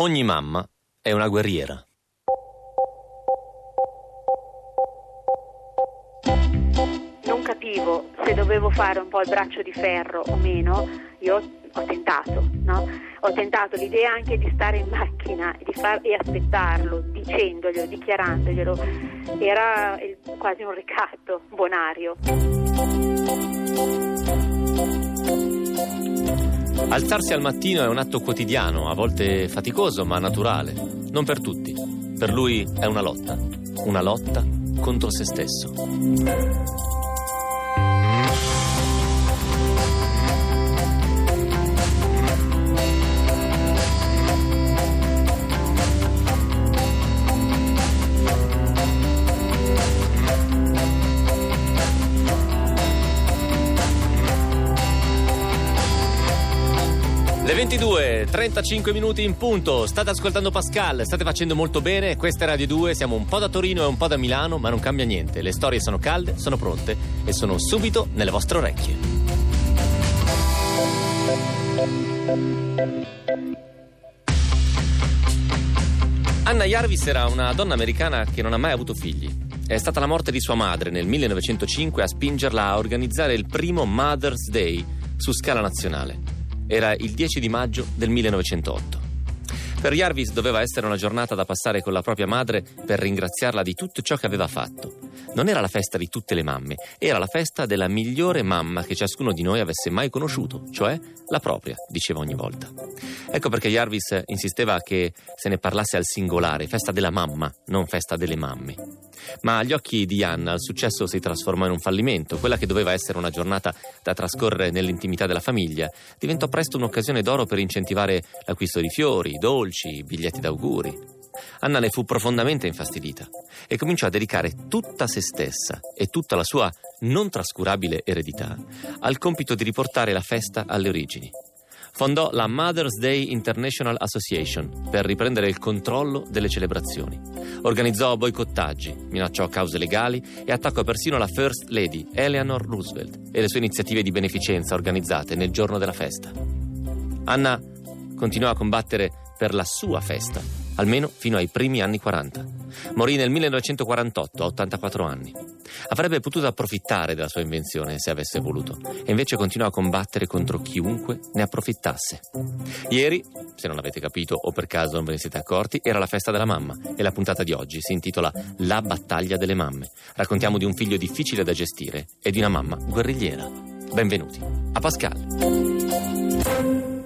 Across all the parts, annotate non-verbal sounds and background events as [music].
Ogni mamma è una guerriera. Non capivo se dovevo fare un po' il braccio di ferro o meno, io ho tentato, no? Ho tentato l'idea anche di stare in macchina e, far, e aspettarlo, dicendoglielo, dichiarandoglielo. Era quasi un ricatto bonario. Alzarsi al mattino è un atto quotidiano, a volte faticoso ma naturale. Non per tutti. Per lui è una lotta. Una lotta contro se stesso. 22, 35 minuti in punto, state ascoltando Pascal, state facendo molto bene, questa è Radio 2, siamo un po' da Torino e un po' da Milano, ma non cambia niente, le storie sono calde, sono pronte e sono subito nelle vostre orecchie. Anna Jarvis era una donna americana che non ha mai avuto figli. È stata la morte di sua madre nel 1905 a spingerla a organizzare il primo Mother's Day su scala nazionale. Era il 10 di maggio del 1908. Per Jarvis doveva essere una giornata da passare con la propria madre per ringraziarla di tutto ciò che aveva fatto. Non era la festa di tutte le mamme, era la festa della migliore mamma che ciascuno di noi avesse mai conosciuto, cioè la propria, diceva ogni volta. Ecco perché Jarvis insisteva che se ne parlasse al singolare, festa della mamma, non festa delle mamme. Ma agli occhi di Anna il successo si trasformò in un fallimento. Quella che doveva essere una giornata da trascorrere nell'intimità della famiglia diventò presto un'occasione d'oro per incentivare l'acquisto di fiori, dolci, biglietti d'auguri. Anna ne fu profondamente infastidita e cominciò a dedicare tutta se stessa e tutta la sua non trascurabile eredità al compito di riportare la festa alle origini. Fondò la Mother's Day International Association per riprendere il controllo delle celebrazioni. Organizzò boicottaggi, minacciò cause legali e attaccò persino la First Lady Eleanor Roosevelt e le sue iniziative di beneficenza organizzate nel giorno della festa. Anna continuò a combattere per la sua festa, almeno fino ai primi anni 40. Morì nel 1948, a 84 anni. Avrebbe potuto approfittare della sua invenzione se avesse voluto, e invece continuò a combattere contro chiunque ne approfittasse. Ieri, se non avete capito o per caso non ve ne siete accorti, era la festa della mamma e la puntata di oggi si intitola La battaglia delle mamme. Raccontiamo di un figlio difficile da gestire e di una mamma guerrigliera. Benvenuti a Pascal.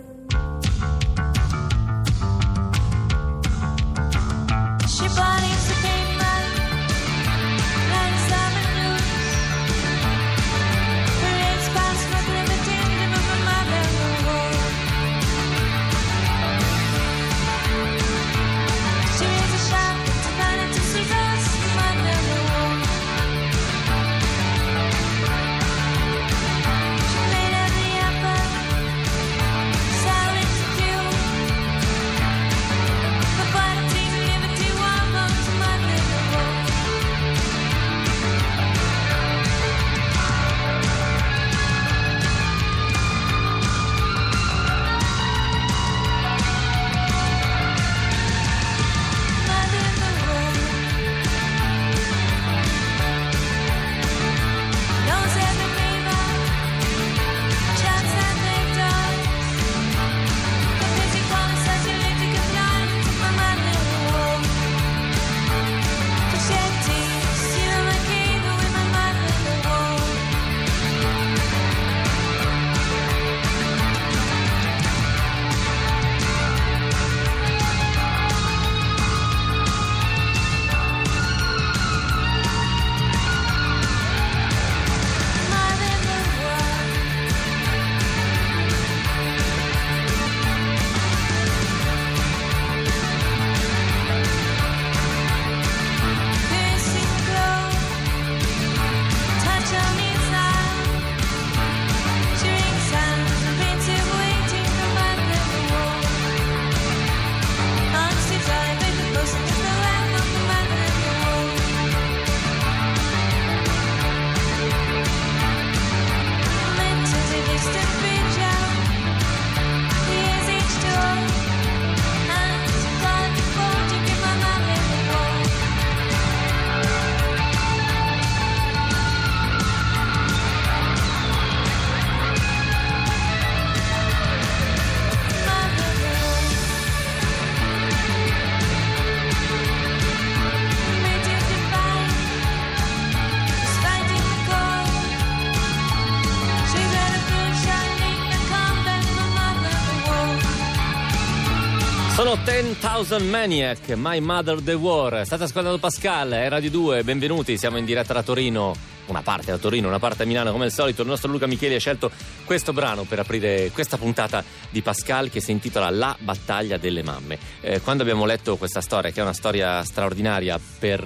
10,000 Maniac, My Mother the War. State ascoltando Pascal, è Radio 2, benvenuti, siamo in diretta da Torino. Una parte da Torino, una parte a Milano, come al solito. Il nostro Luca Micheli ha scelto questo brano per aprire questa puntata di Pascal che si intitola La battaglia delle mamme. Eh, quando abbiamo letto questa storia, che è una storia straordinaria per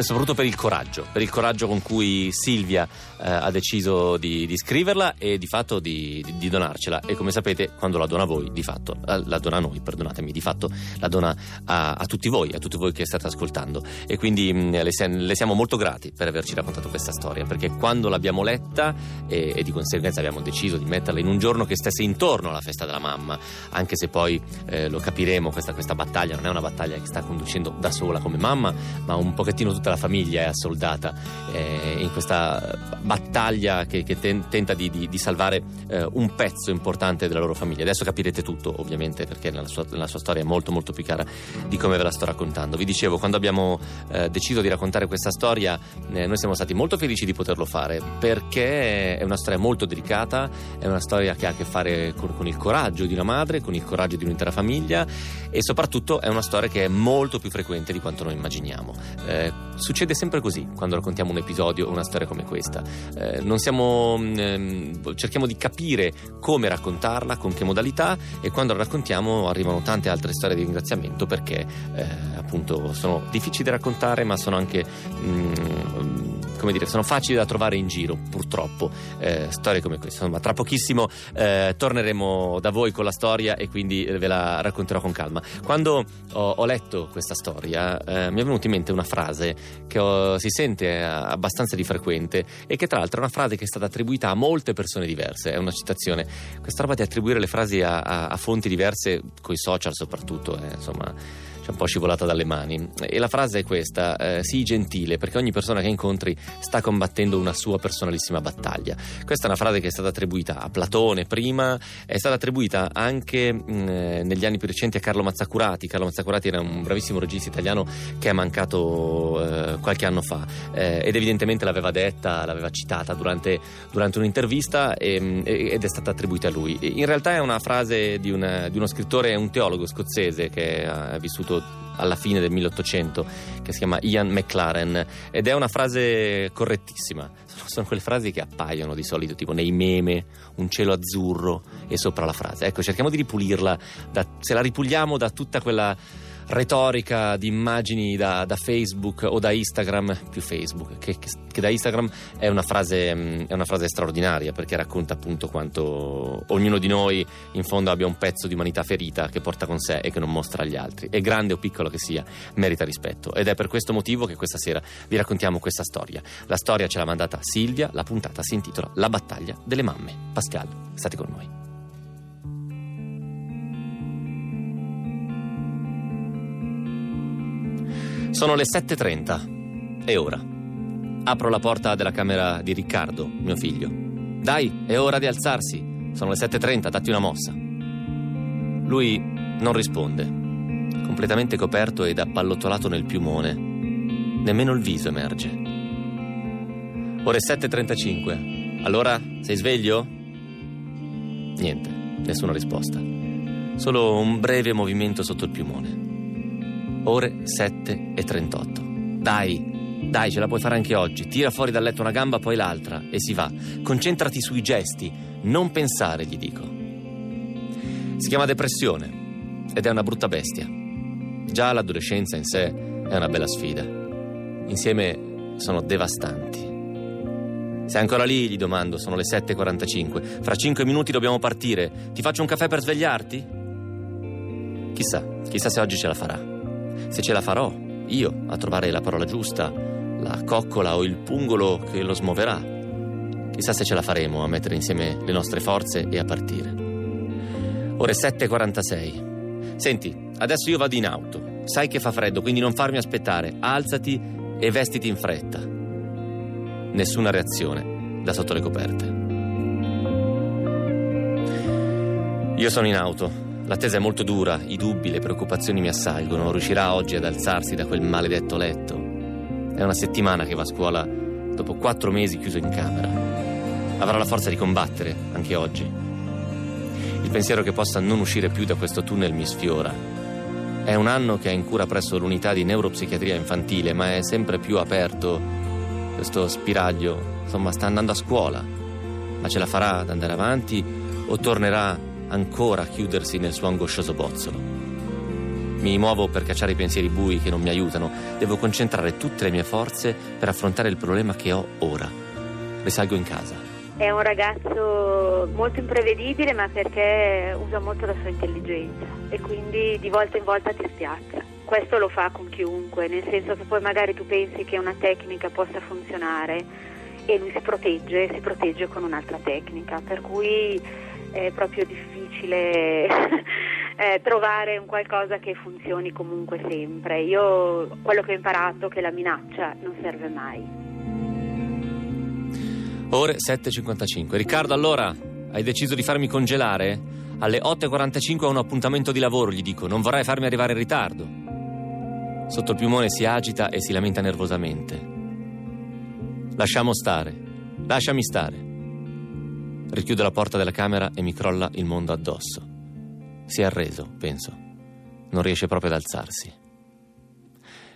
soprattutto per il coraggio, per il coraggio con cui Silvia eh, ha deciso di, di, scriverla e di fatto di, di, donarcela. E come sapete, quando la dona voi, di fatto, la, la dona a noi, perdonatemi, di fatto la dona a, a, tutti voi, a tutti voi che state ascoltando. E quindi mh, mm, le, le, siamo molto grati per averci raccontato questa storia, perché quando l'abbiamo letta e, e, di conseguenza abbiamo deciso di metterla in un giorno che stesse intorno alla festa della mamma, anche se poi eh, lo capiremo, questa, questa battaglia non è una battaglia che sta conducendo da sola come mamma, ma un pochettino tutta la famiglia è assoldata eh, in questa battaglia che, che ten, tenta di, di, di salvare eh, un pezzo importante della loro famiglia. Adesso capirete tutto, ovviamente, perché la sua, la sua, storia è molto molto più cara di come ve la sto raccontando. Vi dicevo, quando abbiamo eh, deciso di raccontare questa storia, eh, noi siamo stati molto felici di poterlo fare, perché è una storia molto delicata, è una storia che ha a che fare con, con il coraggio di una madre, con il coraggio di un'intera famiglia e soprattutto è una storia che è molto più frequente di quanto noi immaginiamo. Eh, succede sempre così quando raccontiamo un episodio o una storia come questa. Eh, non siamo, ehm, cerchiamo di capire come raccontarla, con che modalità e quando la raccontiamo arrivano tante altre storie di ringraziamento perché eh, appunto sono difficili da raccontare ma sono anche mm, come dire, sono facili da trovare in giro, purtroppo, eh, storie come queste. Insomma, tra pochissimo eh, torneremo da voi con la storia e quindi ve la racconterò con calma. Quando ho, ho letto questa storia eh, mi è venuta in mente una frase che ho, si sente abbastanza di frequente e che tra l'altro è una frase che è stata attribuita a molte persone diverse, è una citazione. Questa roba di attribuire le frasi a, a, a fonti diverse, coi social soprattutto, è insomma ci è un po' scivolata dalle mani. E la frase è questa: eh, sii gentile, perché ogni persona che incontri sta combattendo una sua personalissima battaglia. Questa è una frase che è stata attribuita a Platone prima, è stata attribuita anche mh, mm, eh, negli anni più recenti a Carlo Mazzacurati. Carlo Mazzacurati era un bravissimo regista italiano che è mancato eh, qualche anno fa eh, ed evidentemente l'aveva detta, l'aveva citata durante, durante un'intervista e, mm, ed è stata attribuita a lui. In realtà è una frase di, una, di uno scrittore, un teologo scozzese che ha vissuto scritto alla fine del 1800 che si chiama Ian McLaren ed è una frase correttissima. [laughs] Sono quelle frasi che appaiono di solito tipo nei meme un cielo azzurro e sopra la frase. Ecco cerchiamo di ripulirla da, se la ripuliamo da tutta quella retorica di immagini da, da, Facebook o da Instagram, più Facebook che, che, da Instagram, è una, frase, mm, è una, frase, straordinaria perché racconta appunto quanto ognuno di noi in fondo abbia un pezzo di umanità ferita che porta con sé e che non mostra agli altri. E grande o piccolo che sia, merita rispetto. Ed è per questo motivo che questa sera vi raccontiamo questa storia. La storia ce l'ha mandata Silvia, la puntata si intitola La battaglia delle mamme. Pascal, state con noi. Sono le 7.30. E ora? Apro la porta della camera di Riccardo, mio figlio. Dai, è ora di alzarsi. Sono le 7.30, datti una mossa. Lui non risponde. Completamente coperto ed appallottolato nel piumone. Nemmeno il viso emerge. Ore 7.35. Allora, sei sveglio? Niente, nessuna risposta. Solo un breve movimento sotto il piumone ore 7 e 38. Dai, dai, ce la puoi fare anche oggi. Tira fuori dal letto una gamba, poi l'altra e si va. Concentrati sui gesti, non pensare, gli dico. Si chiama depressione ed è una brutta bestia. Già l'adolescenza in sé è una bella sfida. Insieme sono devastanti. Sei ancora lì? gli domando, sono le 7.45. Fra 5 minuti dobbiamo partire. Ti faccio un caffè per svegliarti? Chissà, chissà se oggi ce la farà se ce la farò io a trovare la parola giusta, la coccola o il pungolo che lo smuoverà. Chissà se ce la faremo a mettere insieme le nostre forze e a partire. Ore 7.46. Senti, adesso io vado in auto. Sai che fa freddo, quindi non farmi aspettare. Alzati e vestiti in fretta. Nessuna reazione da sotto le coperte. Io sono in auto L'attesa è molto dura, i dubbi, le preoccupazioni mi assalgono. Riuscirà oggi ad alzarsi da quel maledetto letto? È una settimana che va a scuola dopo quattro mesi chiuso in camera. Avrà la forza di combattere anche oggi. Il pensiero che possa non uscire più da questo tunnel mi sfiora. È un anno che è in cura presso l'unità di neuropsichiatria infantile, ma è sempre più aperto questo spiraglio. Insomma, sta andando a scuola. Ma ce la farà ad andare avanti o tornerà ancora a chiudersi nel suo angoscioso bozzolo? Mi muovo per cacciare i pensieri bui che non mi aiutano. Devo concentrare tutte le mie forze per affrontare il problema che ho ora. Risalgo in casa. È un ragazzo molto imprevedibile ma perché usa molto la sua intelligenza e quindi di volta in volta ti spiazza. Questo lo fa con chiunque, nel senso che poi magari tu pensi che una tecnica possa funzionare e lui si protegge, si protegge con un'altra tecnica, per cui è proprio difficile [laughs] eh, trovare un qualcosa che funzioni comunque sempre. Io quello che ho imparato è che la minaccia non serve mai. Ore 7.55. Riccardo, allora hai deciso di farmi congelare? Alle 8.45 ho un appuntamento di lavoro, gli dico. Non vorrai farmi arrivare in ritardo. Sotto il piumone si agita e si lamenta nervosamente. Lasciamo stare. Lasciami stare. Richiudo la porta della camera e mi crolla il mondo addosso. Si è arreso, penso. Non riesce proprio ad alzarsi.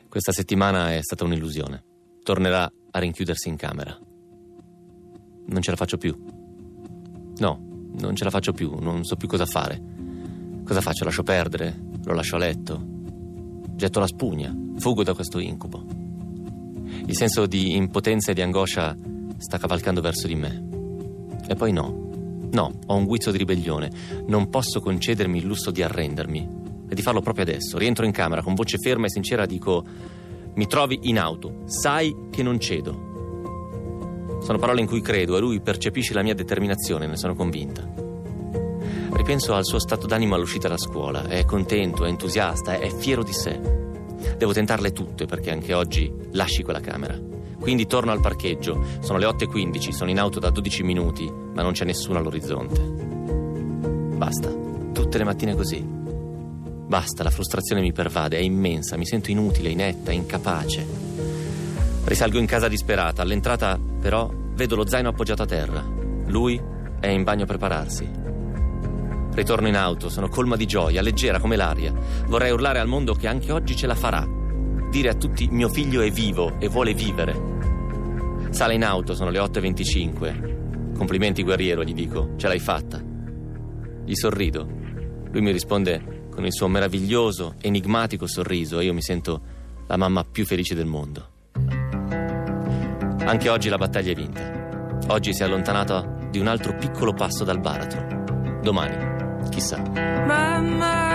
Questa settimana è stata un'illusione. Tornerà a rinchiudersi in camera. Non ce la faccio più. No, non ce la faccio più, non so più cosa fare. Cosa faccio? Lascio perdere? Lo lascio a letto? Getto la spugna, fugo da questo incubo. Il senso di impotenza e di angoscia sta cavalcando verso di me. E poi no. No, ho un guizzo di ribellione. Non posso concedermi il lusso di arrendermi. E di farlo proprio adesso. Rientro in camera con voce ferma e sincera dico: Mi trovi in auto. Sai che non cedo. Sono parole in cui credo e lui percepisce la mia determinazione, ne sono convinta. Ripenso al suo stato d'animo all'uscita da scuola. È contento, è entusiasta, è fiero di sé. Devo tentarle tutte perché anche oggi lasci quella camera. Quindi torno al parcheggio. Sono le 8.15, sono in auto da 12 minuti, ma non c'è nessuno all'orizzonte. Basta. Tutte le mattine così. Basta, la frustrazione mi pervade, è immensa, mi sento inutile, inetta, incapace. Risalgo in casa disperata. All'entrata, però, vedo lo zaino appoggiato a terra. Lui è in bagno a prepararsi. Ritorno in auto, sono colma di gioia, leggera come l'aria. Vorrei urlare al mondo che anche oggi ce la farà. Dire a tutti mio figlio è vivo e vuole vivere. Sale in auto, sono le 8.25. Complimenti guerriero, gli dico, ce l'hai fatta. Gli sorrido. Lui mi risponde con il suo meraviglioso, enigmatico sorriso e io mi sento la mamma più felice del mondo. Anche oggi la battaglia è vinta. Oggi si è allontanata di un altro piccolo passo dal baratro. Domani, chissà. My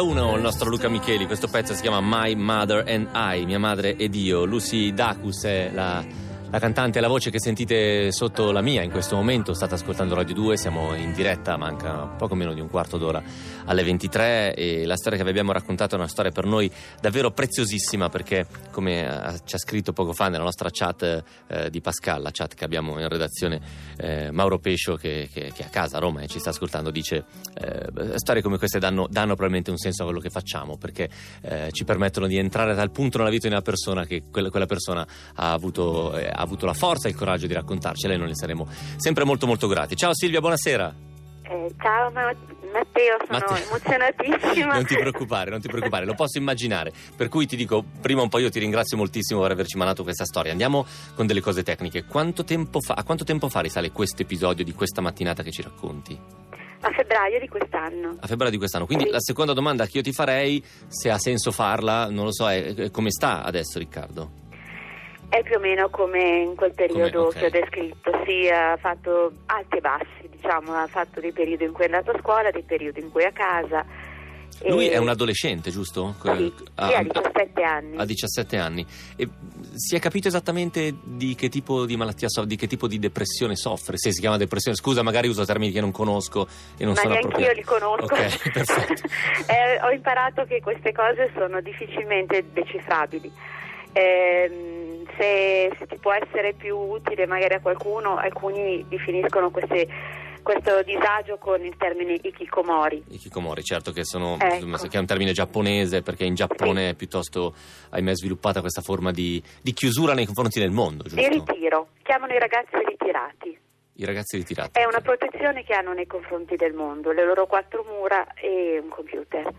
Uno il nostro Luca Micheli, questo pezzo si chiama My Mother and I, mia madre ed io. Lucy Dacus è la, la cantante la voce che sentite sotto la mia in questo momento. State ascoltando Radio 2, siamo in diretta, manca poco meno di un quarto d'ora alle 23 e la storia che vi abbiamo raccontato è una storia per noi davvero preziosissima perché, come eh, ci ha scritto poco fa nella nostra chat eh, di Pascal, la chat che abbiamo in redazione, eh, Mauro Pescio che, che- che è a casa a Roma e ci sta ascoltando, dice eh, storie come queste danno, danno probabilmente un senso a quello che facciamo perché eh, ci permettono di entrare a tal punto nella vita di una persona che quella, quella persona ha avuto, eh, ha avuto la forza e il coraggio di raccontarcela e noi ne saremo sempre molto molto grati. Ciao Silvia, buonasera. Eh, ciao Ma- Matteo, sono Matteo. emozionatissima. Non ti preoccupare, non ti preoccupare, lo posso immaginare. Per cui ti dico, prima un po' io ti ringrazio moltissimo per averci mandato questa storia. Andiamo con delle cose tecniche. Quanto tempo fa, a quanto tempo fa risale questo episodio di questa mattinata che ci racconti? A febbraio di quest'anno. A febbraio di quest'anno. Quindi Sì. la seconda domanda che io ti farei, se ha senso farla, non lo so, è è come sta adesso Riccardo? È più o meno come in quel periodo Come- ok. che ho descritto, sì, ha fatto alti e bassi, diciamo, ha fatto dei periodi in cui è andato a scuola, dei periodi in cui è a casa. Lui E- è un adolescente, giusto? Sì, Ha- sì, ha 17 anni. Ha 17 anni. E si è capito esattamente di che tipo di malattia soffre, di che tipo di depressione soffre? Se si chiama depressione, scusa, magari uso termini che non conosco e non Ma sono neanche io appropriati. li conosco. Ok, [laughs] perfetto. [laughs] Eh, ho imparato che queste cose sono difficilmente decifrabili. Ehm, se, se ti può essere più utile magari a qualcuno, alcuni definiscono queste- questo disagio con il termine ikikomori. I kikomori, certo che sono Ecco. che è un termine giapponese perché in Giappone è piuttosto, ahimè, sviluppata questa forma di, di chiusura nei confronti del mondo, Di giusto? ritiro, chiamano i ragazzi ritirati. I ragazzi ritirati. È una protezione che hanno nei confronti del mondo, le loro quattro mura e un computer.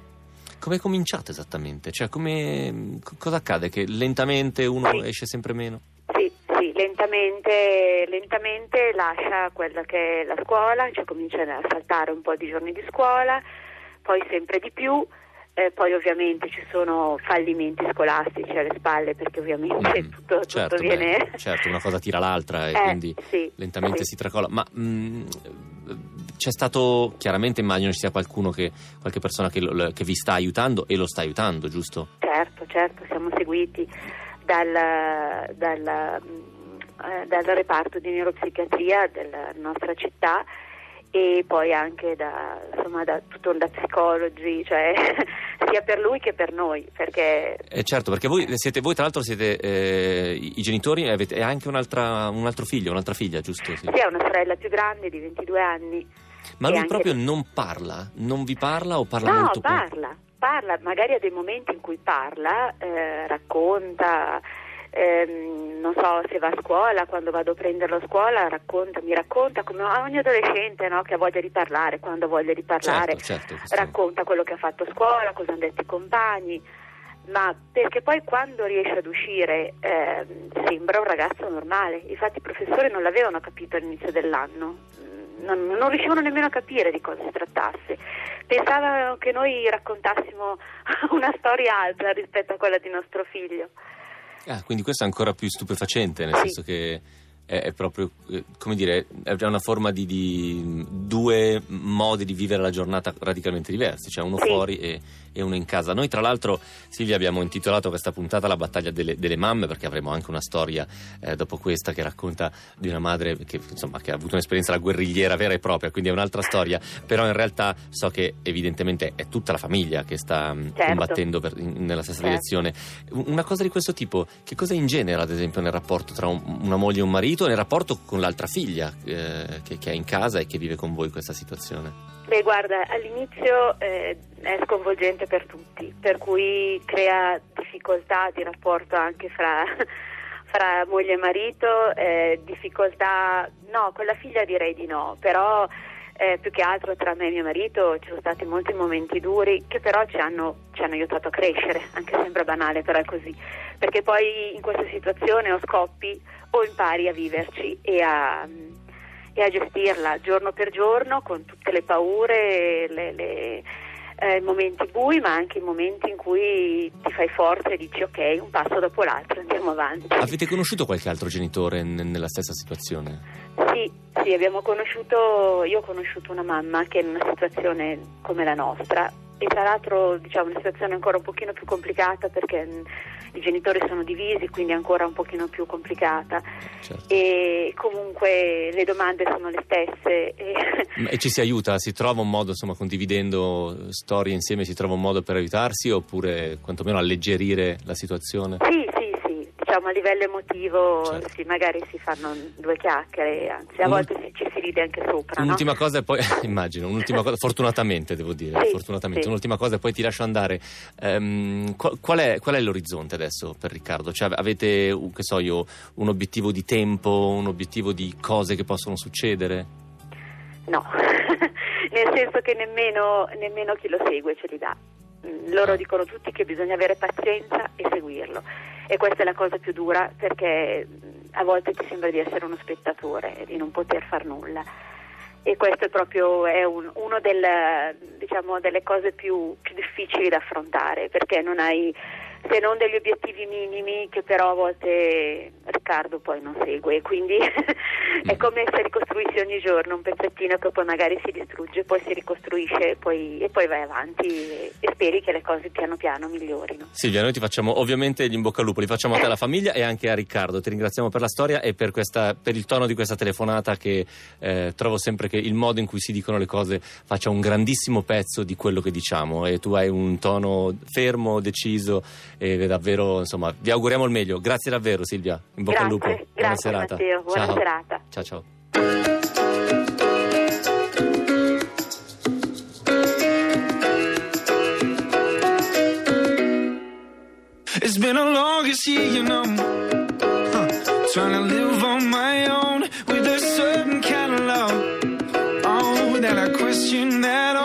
Come è cominciato esattamente? Cioè, come, co- cosa accade? Che lentamente uno esce sempre meno? Sì, sì, lentamente, lentamente lascia quella che è la scuola, cioè comincia a saltare un po' di giorni di scuola, poi sempre di più, eh, poi ovviamente ci sono fallimenti scolastici alle spalle perché ovviamente Mm, tutto, tutto certo, beh, viene... certo, una cosa tira l'altra e [laughs] Eh, quindi sì, lentamente sì. si tracolla. Ma mh, c'è stato, chiaramente immagino ci sia qualcuno che, qualche persona che, lo- che vi sta aiutando e lo sta aiutando, giusto? Certo, certo, siamo seguiti dal, dal, mm, eh, dal reparto di neuropsichiatria della nostra città e poi anche da, insomma, da, tutto da psicologi, cioè [laughs] sia per lui che per noi, perché Eh, certo, perché voi, siete, voi tra l'altro siete eh, i genitori e avete anche un'altra, un altro figlio, un'altra figlia, giusto? Sì. sì, ha una sorella più grande di 22 anni. Ma lui anche- proprio non parla? Non vi parla o parla no, molto poco? parla, parla, magari ha dei momenti in cui parla, eh, racconta, ehm, non so se va a scuola, quando vado a prenderlo a scuola, racconta, mi racconta come ogni adolescente no, che ha voglia di parlare, quando ha voglia di parlare, Certo, certo, racconta quello che ha fatto a scuola, cosa hanno detto i compagni. Ma perché poi quando riesce ad uscire ehm, sembra un ragazzo normale. Infatti i professori non l'avevano capito all'inizio dell'anno, Mm, non, non riuscivano nemmeno a capire di cosa si trattasse. Pensavano che noi raccontassimo [laughs] una storia altra rispetto a quella di nostro figlio. Ah, quindi questo è ancora più stupefacente, nel Sì. senso che è, proprio, eh, come dire, è una forma di, di due modi di vivere la giornata radicalmente diversi, cioè uno Sì. fuori e, e uno in casa. Noi tra l'altro, Silvia, abbiamo intitolato questa puntata La battaglia delle, delle mamme, perché avremo anche una storia eh, dopo questa che racconta di una madre che, insomma, che ha avuto un'esperienza da guerrigliera vera e propria, quindi è un'altra storia, però in realtà so che evidentemente è tutta la famiglia che sta mh, Certo. combattendo per- in- nella stessa Certo. direzione. Una cosa di questo tipo, che cosa ingenera ad esempio nel rapporto tra un- una moglie e un marito nel rapporto con l'altra figlia eh, che, che è in casa e che vive con voi questa situazione? Beh, guarda, all'inizio eh, è sconvolgente per tutti, per cui crea difficoltà di rapporto anche fra, [laughs] fra moglie e marito, eh, difficoltà, no, con la figlia direi di no, però eh, più che altro tra me e mio marito ci sono stati molti momenti duri che però ci hanno, ci hanno aiutato a crescere, [laughs] anche sembra banale, però è così, perché poi in questa situazione o scoppi o impari a viverci e a, e a gestirla giorno per giorno con tutte le paure, le, le eh, momenti bui, ma anche i momenti in cui ti fai forza e dici ok, un passo dopo l'altro, andiamo avanti. Avete conosciuto qualche altro genitore n- nella stessa situazione? Sì, sì, abbiamo conosciuto, io ho conosciuto una mamma che è in una situazione come la nostra e tra l'altro diciamo una situazione ancora un pochino più complicata perché mh, i genitori sono divisi, quindi è ancora un pochino più complicata Certo. e comunque le domande sono le stesse. E ci si aiuta? Si trova un modo, insomma, condividendo storie insieme, si trova un modo per aiutarsi oppure quantomeno alleggerire la situazione? Sì, sì, diciamo a livello emotivo Certo. sì, magari si fanno due chiacchiere, anzi a Un- volte ci si ride anche sopra. no? Un'ultima cosa e poi, [laughs] immagino, un'ultima cosa, fortunatamente devo dire, Sì, fortunatamente, sì. un'ultima cosa e poi ti lascio andare. Ehm, qual, qual è, qual è l'orizzonte adesso per Riccardo? Cioè, avete, che so io, un obiettivo di tempo, un obiettivo di cose che possono succedere? No, [laughs] nel senso che nemmeno, nemmeno chi lo segue ce li dà. Mm, Loro dicono tutti che bisogna avere pazienza e seguirlo e questa è la cosa più dura perché mm, a volte ti sembra di essere uno spettatore e di non poter far nulla. E questo è proprio è un- uno del, diciamo, delle cose più, più difficili da affrontare perché non hai se non degli obiettivi minimi che però a volte Riccardo poi non segue quindi [laughs] è come se ricostruissi ogni giorno un pezzettino che poi magari si distrugge, poi si ricostruisce poi, e poi vai avanti e, e speri che le cose piano piano migliorino. Silvia, noi ti facciamo ovviamente gli in bocca al lupo, li facciamo a te, alla famiglia e anche a Riccardo. Ti ringraziamo per la storia e per, questa- per il tono di questa telefonata che eh, trovo sempre che il modo in cui si dicono le cose faccia un grandissimo pezzo di quello che diciamo e tu hai un tono fermo, deciso e davvero, insomma, vi auguriamo il meglio. Grazie davvero Silvia, in bocca al lupo. Grazie, Buona grazie, serata. Matteo, buona ciao. serata. Ciao ciao. It's been a longest year, you know. Huh. Trying to live on my own with a certain kind of love. Oh, that I question at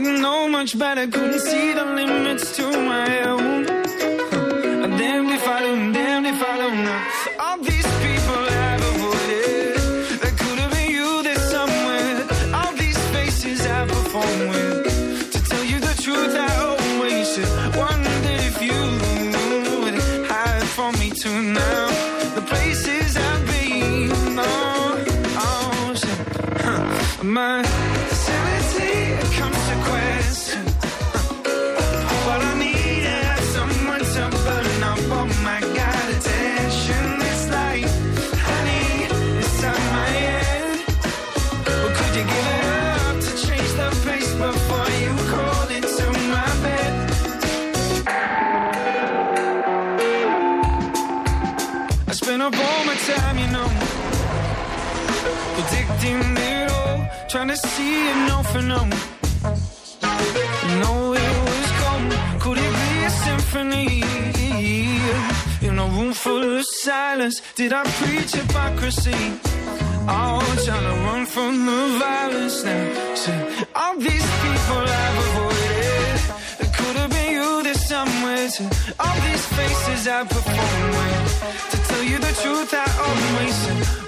didn't know much better, couldn't see the limits to my own. Damned if I damned predicting it all, trying to see it no for no. It was gone. Could it be a symphony? In a room full of silence, did I preach hypocrisy? Oh, trying to run from the violence now. See, all these people I've avoided, it could have been you there somewhere. To all these faces I perform with, to tell you the truth, I always you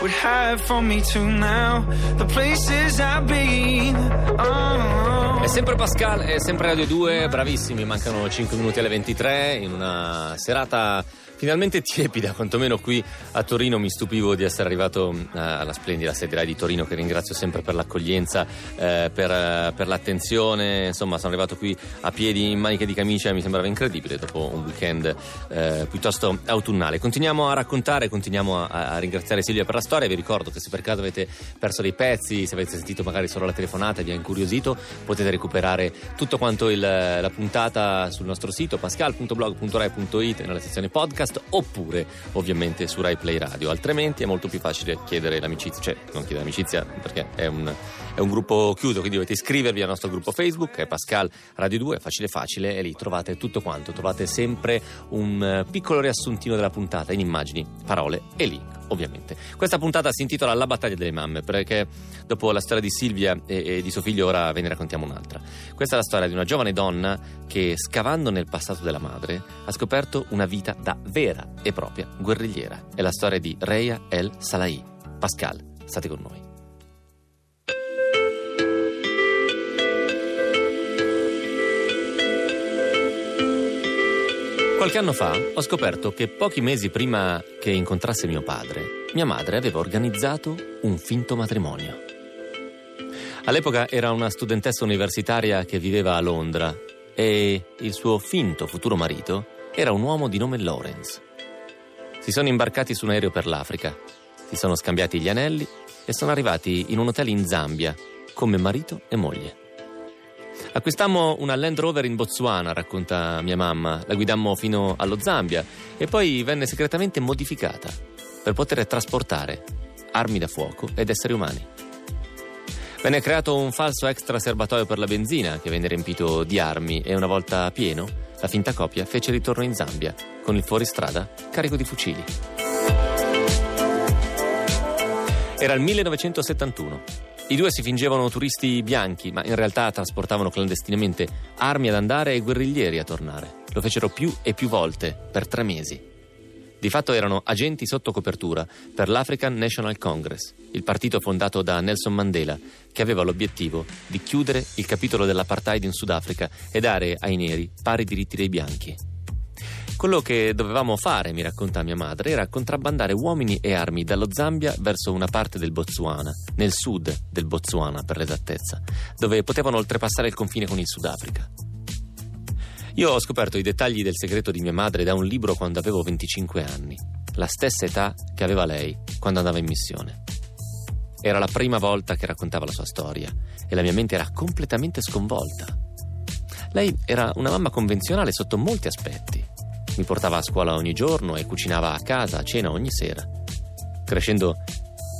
would hide from me too now. The places I've been. Oh. È sempre Pascal, è sempre Radio 2, bravissimi, mancano 5 minuti alle 23 in una serata finalmente tiepida, quantomeno qui a Torino mi stupivo di essere arrivato eh, alla splendida sede Rai di Torino che ringrazio sempre per l'accoglienza, eh, per, eh, per l'attenzione, insomma sono arrivato qui a piedi in maniche di camicia e mi sembrava incredibile dopo un weekend eh, piuttosto autunnale. Continuiamo a raccontare, continuiamo a, a ringraziare Silvia per la storia, vi ricordo che se per caso avete perso dei pezzi, se avete sentito magari solo la telefonata e vi ha incuriosito, potete recuperare tutto quanto il- la puntata sul nostro sito pascal.blog.rai.it nella sezione podcast podcast oppure ovviamente su Rai Play Radio. Altrimenti è molto più facile chiedere l'amicizia, cioè non chiedere l'amicizia perché è un, è un gruppo chiuso, quindi dovete iscrivervi al nostro gruppo Facebook, è Pascal Radio 2, è facile facile e lì trovate tutto quanto, trovate sempre un eh, piccolo riassuntino della puntata in immagini, parole e link ovviamente. Questa puntata si intitola La battaglia delle mamme, perché dopo la storia di Silvia e, e, di suo figlio ora ve ne raccontiamo un'altra. Questa è la storia di una giovane donna che, scavando nel passato della madre, ha scoperto una vita da vera e propria guerrigliera. È la storia di Reia El Salahi. Pascal, state con noi. Qualche anno fa ho scoperto che pochi mesi prima che incontrasse mio padre, mia madre aveva organizzato un finto matrimonio. All'epoca era una studentessa universitaria che viveva a Londra e il suo finto futuro marito era un uomo di nome Lawrence. Si sono imbarcati su un aereo per l'Africa, si sono scambiati gli anelli e sono arrivati in un hotel in Zambia come marito e moglie. Acquistammo una Land Rover in Botswana, racconta mia mamma. La guidammo fino allo Zambia e poi venne segretamente modificata per poter trasportare armi da fuoco ed esseri umani. Venne creato un falso extra serbatoio per la benzina che venne riempito di armi e una volta pieno, la finta copia fece ritorno in Zambia con il fuoristrada carico di fucili. Era il 1971. I due si fingevano turisti bianchi, ma in realtà trasportavano clandestinamente armi ad andare e guerriglieri a tornare. Lo fecero più e più volte, per tre mesi. Di fatto erano agenti sotto copertura per l'African National Congress, il partito fondato da Nelson Mandela, che aveva l'obiettivo di chiudere il capitolo dell'apartheid in Sudafrica e dare ai neri pari diritti dei bianchi. Quello che dovevamo fare, mi racconta mia madre, era contrabbandare uomini e armi dallo Zambia verso una parte del Botswana, nel sud del Botswana per l'esattezza, dove potevano oltrepassare il confine con il Sudafrica. Io ho scoperto i dettagli del segreto di mia madre da un libro quando avevo 25 anni, la stessa età che aveva lei quando andava in missione. Era la prima volta che raccontava la sua storia e la mia mente era completamente sconvolta. Lei era una mamma convenzionale sotto molti aspetti mi portava a scuola ogni giorno e cucinava a casa a cena ogni sera. Crescendo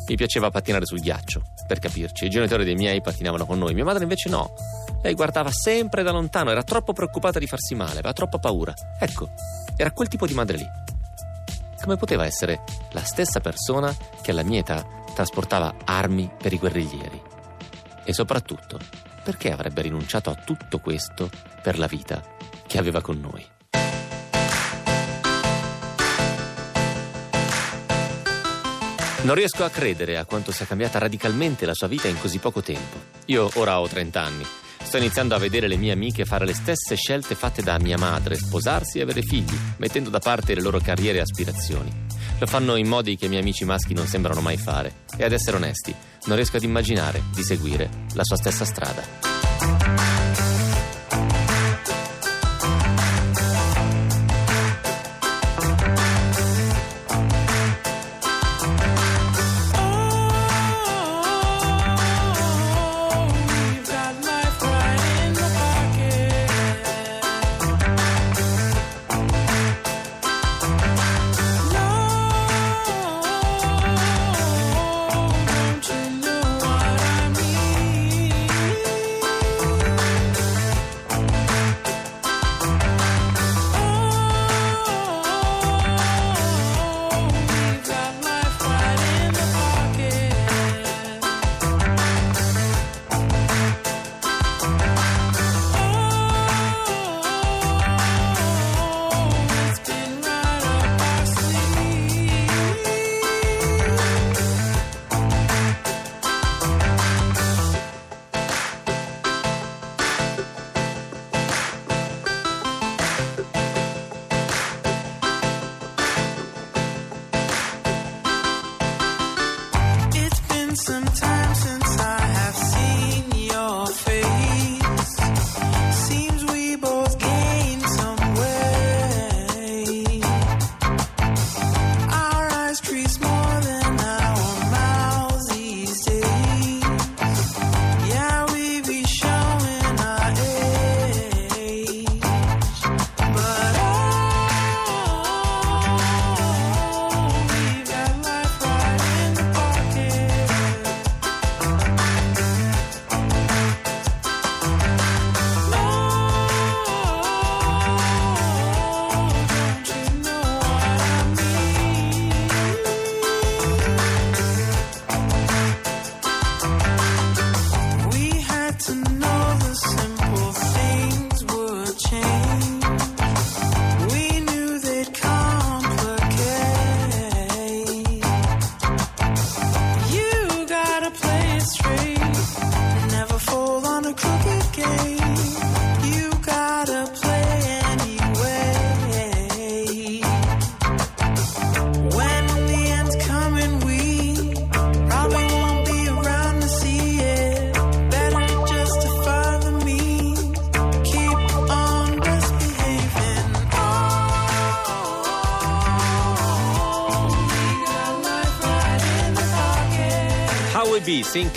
mi piaceva pattinare sul ghiaccio, per capirci. I genitori dei miei pattinavano con noi, mia madre invece no. Lei guardava sempre da lontano, era troppo preoccupata di farsi male, aveva troppa paura. Ecco, era quel tipo di madre lì. Come poteva essere la stessa persona che alla mia età trasportava armi per i guerriglieri? E soprattutto, perché avrebbe rinunciato a tutto questo per la vita che aveva con noi? Non riesco a credere a quanto sia cambiata radicalmente la sua vita in così poco tempo. Io ora ho 30 anni. Sto iniziando a vedere le mie amiche fare le stesse scelte fatte da mia madre, sposarsi e avere figli, mettendo da parte le loro carriere e aspirazioni. Lo fanno in modi che i miei amici maschi non sembrano mai fare. E ad essere onesti, non riesco ad immaginare di seguire la sua stessa strada.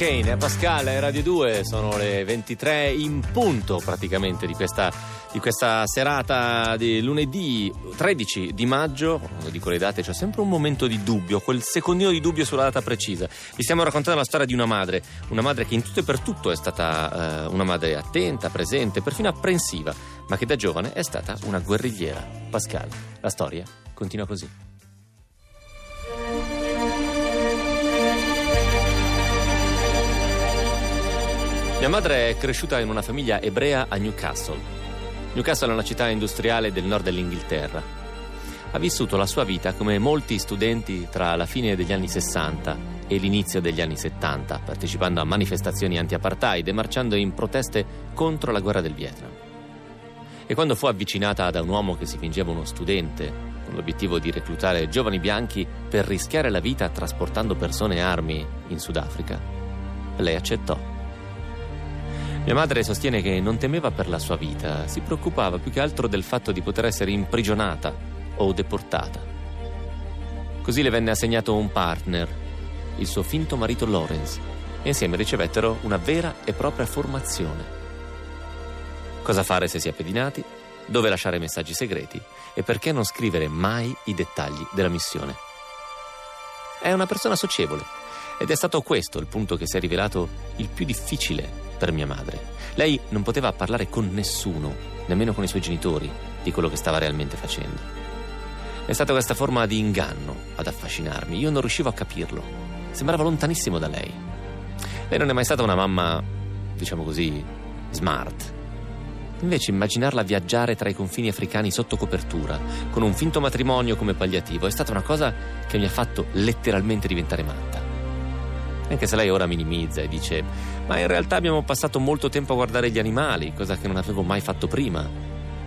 Kane e Pascal e Radio 2 sono le 23 in punto praticamente di questa, di questa serata di lunedì 13 di maggio. Quando dico le date c'è sempre un momento di dubbio, quel secondino di dubbio sulla data precisa. Vi stiamo raccontando la storia di una madre, una madre che in tutto e per tutto è stata eh, una madre attenta, presente, perfino apprensiva, ma che da giovane è stata una guerrigliera. Pascal, la storia continua così. Mia madre è cresciuta in una famiglia ebrea a Newcastle. Newcastle è una città industriale del nord dell'Inghilterra. Ha vissuto la sua vita come molti studenti tra la fine degli anni 60 e l'inizio degli anni 70, partecipando a manifestazioni anti-apartheid e marciando in proteste contro la guerra del Vietnam. E quando fu avvicinata da un uomo che si fingeva uno studente, con l'obiettivo di reclutare giovani bianchi per rischiare la vita trasportando persone e armi in Sudafrica, lei accettò. Mia madre sostiene che non temeva per la sua vita, si preoccupava più che altro del fatto di poter essere imprigionata o deportata. Così le venne assegnato un partner, il suo finto marito Lawrence, e insieme ricevettero una vera e propria formazione. Cosa fare se si è pedinati, dove lasciare messaggi segreti e perché non scrivere mai i dettagli della missione. È una persona socievole ed è stato questo il punto che si è rivelato il più difficile per mia madre. Lei non poteva parlare con nessuno, nemmeno con i suoi genitori, di quello che stava realmente facendo. È stata questa forma di inganno ad affascinarmi. Io non riuscivo a capirlo. Sembrava lontanissimo da lei. Lei non è mai stata una mamma, diciamo così, smart. Invece immaginarla viaggiare tra i confini africani sotto copertura, con un finto matrimonio come palliativo, è stata una cosa che mi ha fatto letteralmente diventare matta anche se lei ora minimizza e dice ma in realtà abbiamo passato molto tempo a guardare gli animali, cosa che non avevo mai fatto prima,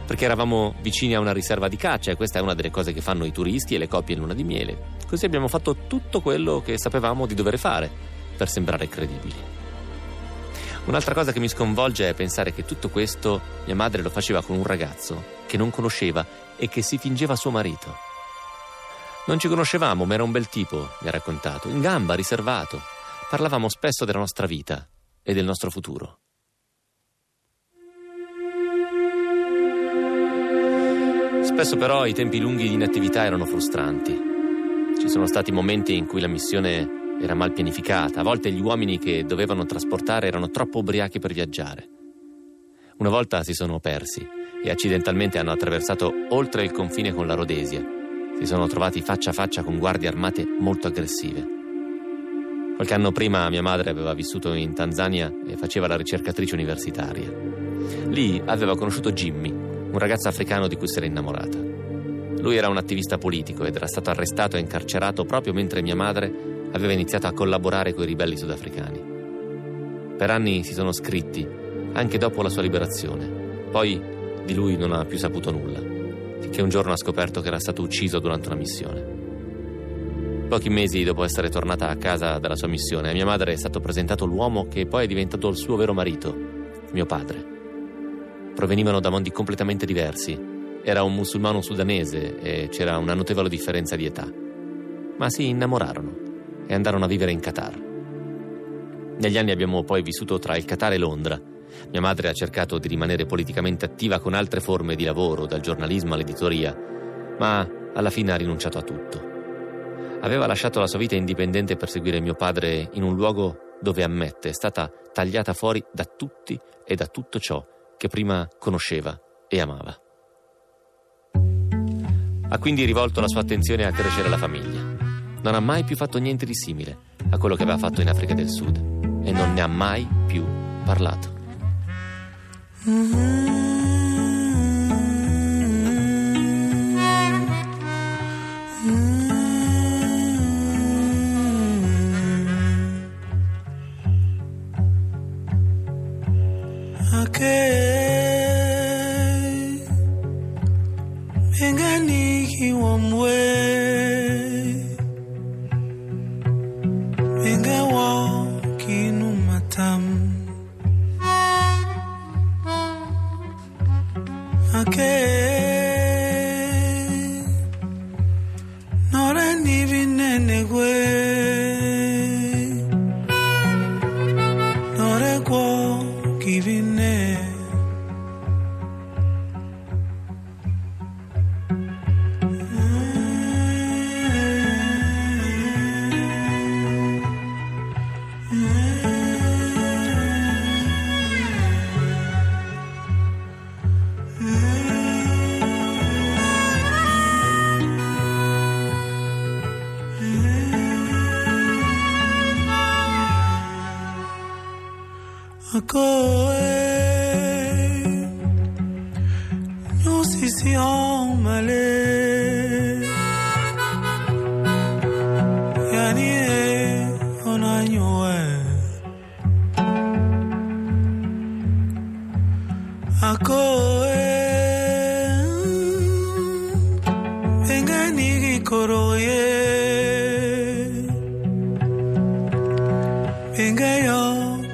perché eravamo vicini a una riserva di caccia e questa è una delle cose che fanno i turisti e le coppie in luna di miele. Così abbiamo fatto tutto quello che sapevamo di dover fare per sembrare credibili. Un'altra cosa che mi sconvolge è pensare che tutto questo mia madre lo faceva con un ragazzo che non conosceva e che si fingeva suo marito. Non ci conoscevamo, ma era un bel tipo, mi ha raccontato, in gamba, riservato, parlavamo spesso della nostra vita e del nostro futuro. Spesso però i tempi lunghi di inattività erano frustranti. Ci sono stati momenti in cui la missione era mal pianificata, a volte gli uomini che dovevano trasportare erano troppo ubriachi per viaggiare. Una volta si sono persi e accidentalmente hanno attraversato oltre il confine con la Rhodesia. Si sono trovati faccia a faccia con guardie armate molto aggressive. Qualche anno prima mia madre aveva vissuto in Tanzania e faceva la ricercatrice universitaria. Lì aveva conosciuto Jimmy, un ragazzo africano di cui si era innamorata. Lui era un attivista politico ed era stato arrestato e incarcerato proprio mentre mia madre aveva iniziato a collaborare con i ribelli sudafricani. Per anni si sono scritti, anche dopo la sua liberazione. Poi di lui non ha più saputo nulla, finché un giorno ha scoperto che era stato ucciso durante una missione. Pochi mesi dopo essere tornata a casa dalla sua missione, a mia madre è stato presentato l'uomo che poi è diventato il suo vero marito, mio padre. Provenivano da mondi completamente diversi. Era un musulmano sudanese e c'era una notevole differenza di età. Ma si innamorarono e andarono a vivere in Qatar. Negli anni abbiamo poi vissuto tra il Qatar e Londra. Mia madre ha cercato di rimanere politicamente attiva con altre forme di lavoro, dal giornalismo all'editoria, ma alla fine ha rinunciato a tutto. Aveva lasciato la sua vita indipendente per seguire mio padre in un luogo dove ammette è stata tagliata fuori da tutti e da tutto ciò che prima conosceva e amava. Ha quindi rivolto la sua attenzione a crescere la famiglia. Non ha mai più fatto niente di simile a quello che aveva fatto in Africa del Sud e non ne ha mai più parlato. Mm-hmm. Engani koroye engayo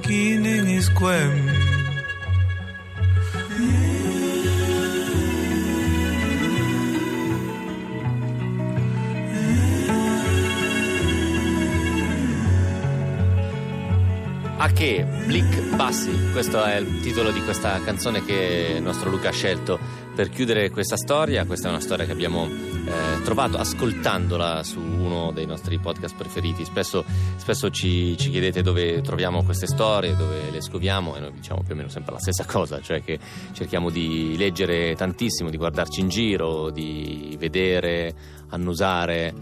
kining squem. A che? Blick Bassi, questo è il titolo di questa canzone che il nostro Luca ha scelto per chiudere questa storia. Questa è una storia che abbiamo eh, trovato ascoltandola su uno dei nostri podcast preferiti. Spesso, spesso ci, ci chiedete dove troviamo queste storie, dove le scoviamo e noi diciamo più o meno sempre la stessa cosa, cioè che cerchiamo di leggere tantissimo, di guardarci in giro, di vedere, annusare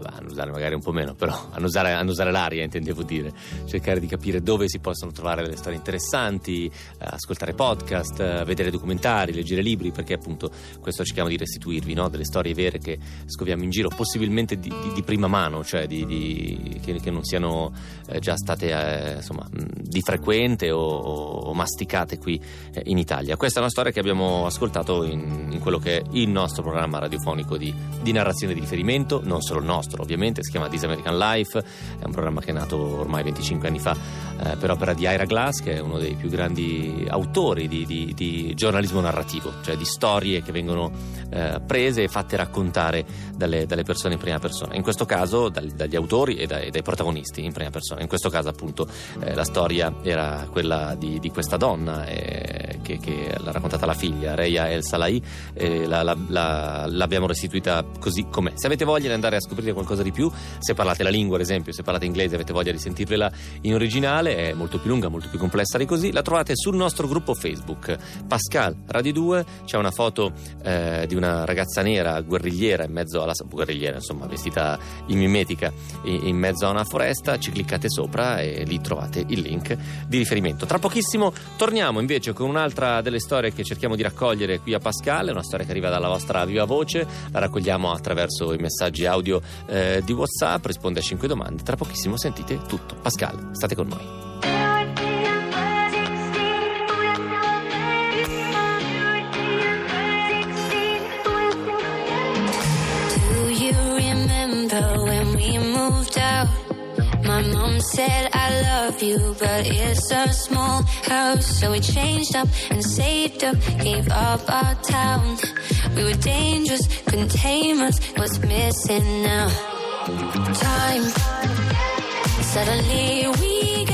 vabbè, annusare magari un po' meno, però annusare, annusare l'aria intendevo dire, cercare di capire dove si possono trovare delle storie interessanti, eh, ascoltare podcast, eh, vedere documentari, leggere libri, perché appunto questo cerchiamo di restituirvi, no? delle storie vere che scoviamo in giro, possibilmente di, di, di prima mano, cioè di, che, che non siano eh, già state eh, insomma, di frequente o, o masticate qui in Italia. Questa è una storia che abbiamo ascoltato in, in quello che è il nostro programma radiofonico di, di narrazione di riferimento, non solo il nostro ovviamente, si chiama This American Life, è un programma che è nato ormai 25 anni fa eh, per opera di Ira Glass, che è uno dei più grandi autori di, di- di giornalismo narrativo, cioè di storie che vengono eh, prese e fatte raccontare dalle, dalle persone in prima persona. In questo caso dal- dagli autori e dai, dai protagonisti in prima persona. In questo caso appunto eh, la storia era quella di, di questa donna eh, che, che l'ha raccontata la figlia, Reia El Salai, la- la- la- l'abbiamo restituita così com'è. Se avete voglia di andare a scoprire qualcosa di più, se parlate la lingua ad esempio, se parlate inglese avete voglia di sentirvela in originale, è molto più lunga, molto più complessa di così, la trovate sul nostro gruppo Facebook, Pascal Radio 2, c'è una foto eh, di una ragazza nera guerrigliera in mezzo alla guerrigliera, insomma, vestita in mimetica in, mezzo a una foresta, ci cliccate sopra e lì trovate il link di riferimento. Tra pochissimo torniamo invece con un'altra delle storie che cerchiamo di raccogliere qui a Pascal, una storia che arriva dalla vostra viva voce, la raccogliamo attraverso i messaggi audio eh, di WhatsApp, risponde a 5 domande. Tra pochissimo sentite tutto. Pascal, state con noi. Do you remember when we moved out? My mom said I love you, but it's a small house. So we changed up and saved up, gave up our town. We were dangerous, couldn't tame us. What's missing now? Time. Suddenly we got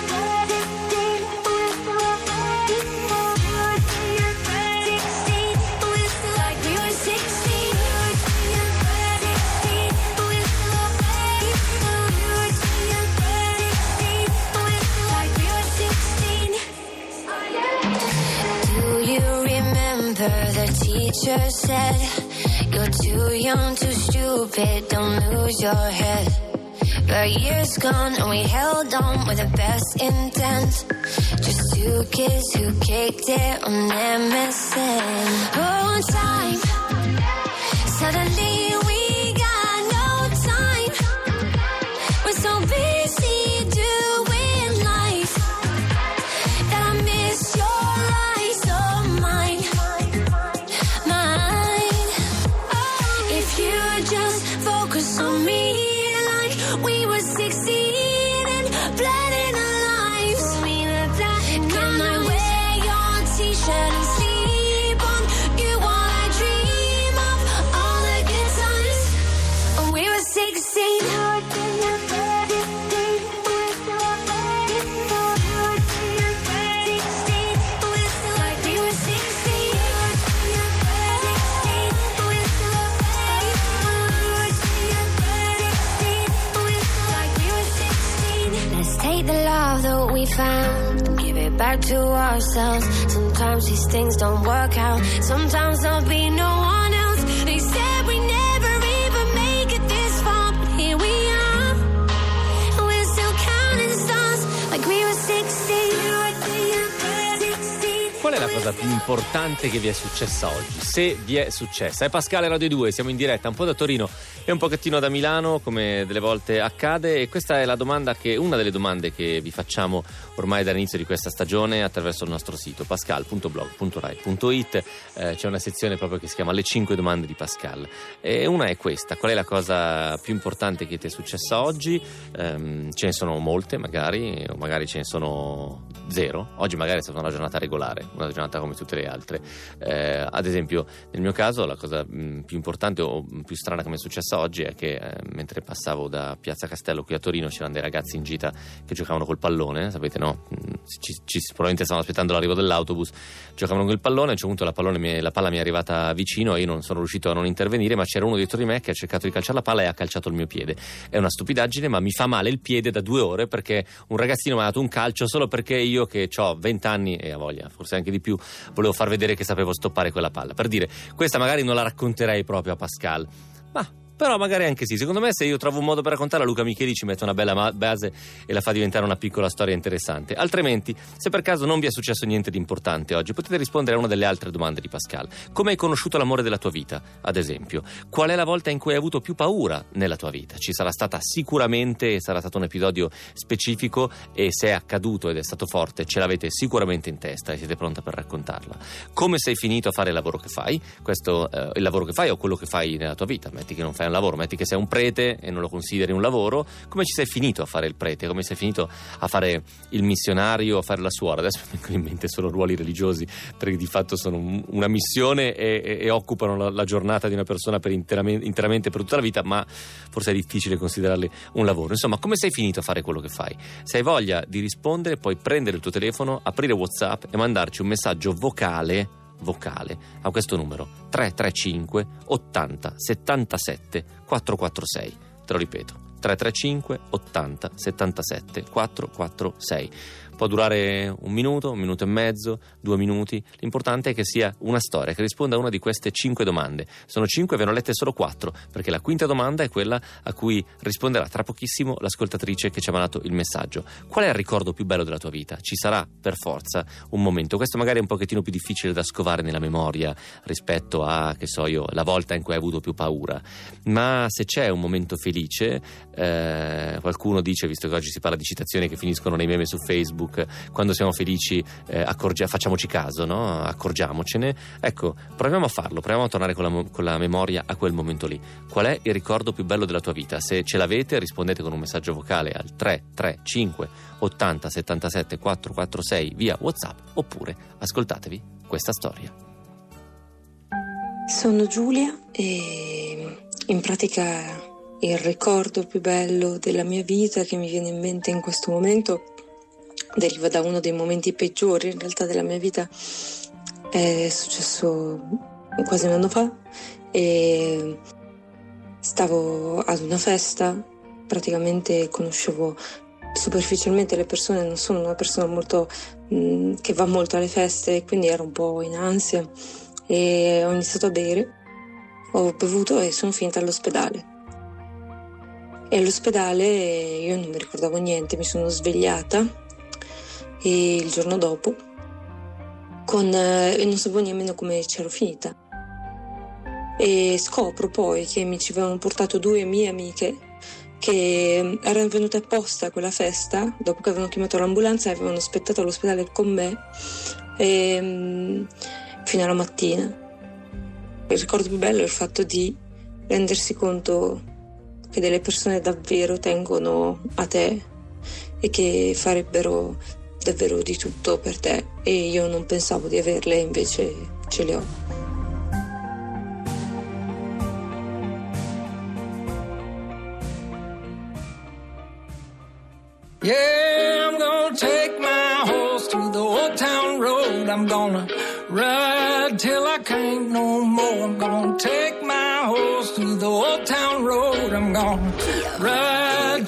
the teacher said You're too young, too stupid, don't lose your head. But years gone and we held on with the best intent. Just two kids who kicked it on MSN Oh, time Suddenly back to ourselves. Sometimes these things don't work out. Sometimes there'll be no one else. They said we never even make it this far, but here we are. We're still counting stars like we were 16. Qual è la cosa più importante che vi è successa oggi? Se vi è successa. È Pascale Radio 2, siamo in diretta un po' da Torino e un pochettino da Milano, come delle volte accade. E questa è la domanda che, una delle domande che vi facciamo ormai dall'inizio di questa stagione attraverso il nostro sito pascal.blog.rai.it. Eh, c'è una sezione proprio che si chiama Le 5 domande di Pascal. E una è questa: qual è la cosa più importante che ti è successa oggi? Ehm, ce ne sono molte, magari, o magari ce ne sono zero. Oggi magari è stata una giornata regolare, una giornata come tutte le altre. Eh, ad esempio, nel mio caso, la cosa mh, più importante o mh, più strana che mi è successa oggi è che eh, mentre passavo da Piazza Castello qui a Torino c'erano dei ragazzi in gita che giocavano col pallone, sapete no? Mh, Ci, ci- probabilmente stavano aspettando l'arrivo dell'autobus, giocavano col pallone, a un certo punto la, pallone mi la palla mi è arrivata vicino e io non sono riuscito a non intervenire, ma c'era uno dietro di me che ha cercato di calciare la palla e ha calciato il mio piede. È una stupidaggine, ma mi fa male il piede da due ore perché un ragazzino mi ha dato un calcio solo perché io che ho 20 anni e a voglia, forse anche di più, volevo far vedere che sapevo stoppare quella palla. Per dire, questa magari non la racconterei proprio a Pascal, ma però magari anche sì. Secondo me se io trovo un modo per raccontarla, Luca Micheli ci mette una bella base e la fa diventare una piccola storia interessante. Altrimenti, se per caso non vi è successo niente di importante oggi, potete rispondere a una delle altre domande di Pascal. Come hai conosciuto l'amore della tua vita, ad esempio? Qual è la volta in cui hai avuto più paura nella tua vita? Ci sarà stata sicuramente, sarà stato un episodio specifico e se è accaduto ed è stato forte, ce l'avete sicuramente in testa e siete pronta per raccontarla. Come sei finito a fare il lavoro che fai? Questo, eh, il lavoro che fai o quello che fai nella tua vita? Metti che non fai un lavoro, metti che sei un prete e non lo consideri un lavoro, come ci sei finito a fare il prete? Come sei finito a fare il missionario, a fare la suora? Adesso mi vengono in mente solo ruoli religiosi, perché di fatto sono un- una missione e, e- e occupano la, la giornata di una persona per interamente, interamente per tutta la vita, ma forse è difficile considerarli un lavoro. Insomma, come sei finito a fare quello che fai? Se hai voglia di rispondere, puoi prendere il tuo telefono, aprire WhatsApp e mandarci un messaggio vocale vocale a questo numero 335 80 77 446. Te lo ripeto. 335 80 77 446. Può durare un minuto, un minuto e mezzo, due minuti. L'importante è che sia una storia che risponda a una di queste cinque domande. Sono cinque, ve ne ho lette solo quattro, perché la quinta domanda è quella a cui risponderà tra pochissimo l'ascoltatrice che ci ha mandato il messaggio. Qual è il ricordo più bello della tua vita? Ci sarà per forza un momento. Questo magari è un pochettino più difficile da scovare nella memoria rispetto a, che so io, la volta in cui hai avuto più paura. Ma se c'è un momento felice, eh, qualcuno dice, visto che oggi si parla di citazioni che finiscono nei meme su Facebook, quando siamo felici eh, accorgia- facciamoci caso, no? accorgiamocene. Ecco, proviamo a farlo, proviamo a tornare con la, con la memoria a quel momento lì. Qual è il ricordo più bello della tua vita? Se ce l'avete, rispondete con un messaggio vocale al 335 80 77 446 via WhatsApp oppure ascoltatevi questa storia. Sono Giulia e in pratica il ricordo più bello della mia vita che mi viene in mente in questo momento deriva da uno dei momenti peggiori in realtà della mia vita. È successo quasi un anno fa e stavo ad una festa, praticamente conoscevo superficialmente le persone, non sono una persona molto mh, che va molto alle feste, quindi ero un po' in ansia e ho iniziato a bere, ho bevuto e sono finita all'ospedale. E all'ospedale io non mi ricordavo niente, mi sono svegliata e il giorno dopo con, eh, e non sapevo nemmeno come c'ero finita. E scopro poi che mi ci avevano portato due mie amiche che erano venute apposta a quella festa, dopo che avevano chiamato l'ambulanza e avevano aspettato all'ospedale con me ehm, fino alla mattina. Il ricordo più bello è il fatto di rendersi conto che delle persone davvero tengono a te e che farebbero davvero di tutto per te e io non pensavo di averle, invece ce le ho. Yeah, I'm gonna take my horse to the old town road. I'm gonna ride till I can't no more. I'm gonna take my horse to the old town road. I'm gonna ride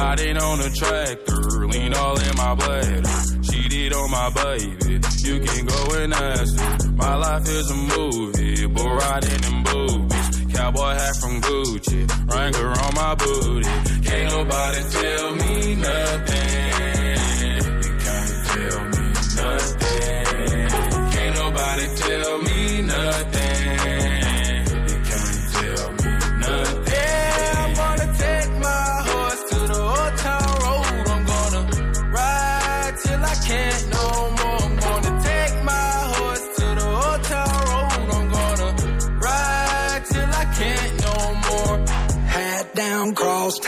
Riding on a tractor, lean all in my bladder. Cheated on my baby, you can go and ask her. My life is a movie, but riding in boobies. Cowboy hat from Gucci, Wrangler on my booty. Can't nobody tell me nothing. You can't tell me nothing. Can't nobody tell me nothing.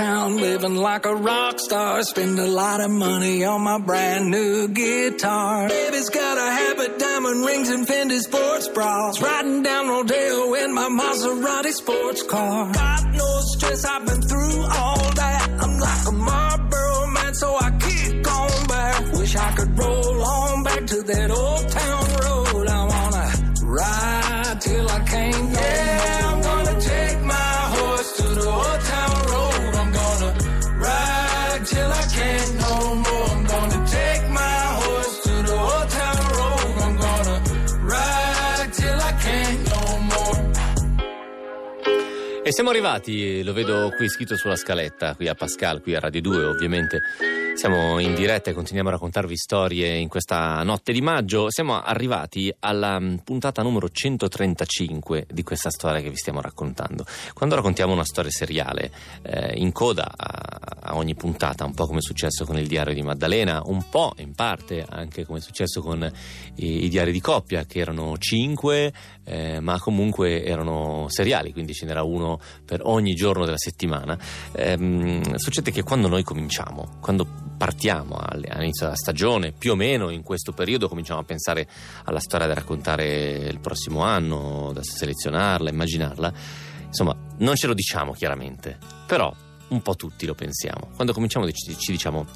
Town, living like a rock star. Spend a lot of money on my brand new guitar. Baby's got a habit, diamond rings, and Fendi sports bras. Riding down Rodeo in my Maserati sports car. Got no stress, I've been through all that. I'm like a Siamo arrivati, lo vedo qui scritto sulla scaletta, qui a Pascal, qui a Radio 2 ovviamente. Siamo in diretta e continuiamo a raccontarvi storie in questa notte di maggio. Siamo arrivati alla mm, puntata numero 135 di questa storia che vi stiamo raccontando. Quando raccontiamo una storia seriale, eh, in coda a, a ogni puntata, un po' come è successo con il diario di Maddalena, un po' in parte anche come è successo con i, i diari di coppia, che erano cinque, eh, ma comunque erano seriali, quindi ce n'era uno per ogni giorno della settimana. Ehm, succede che quando noi cominciamo, quando partiamo all- all'inizio della stagione, più o meno in questo periodo cominciamo a pensare alla storia da raccontare il prossimo anno, da selezionarla, immaginarla. Insomma, non ce lo diciamo chiaramente, però un po' tutti lo pensiamo. Quando cominciamo ci, ci diciamo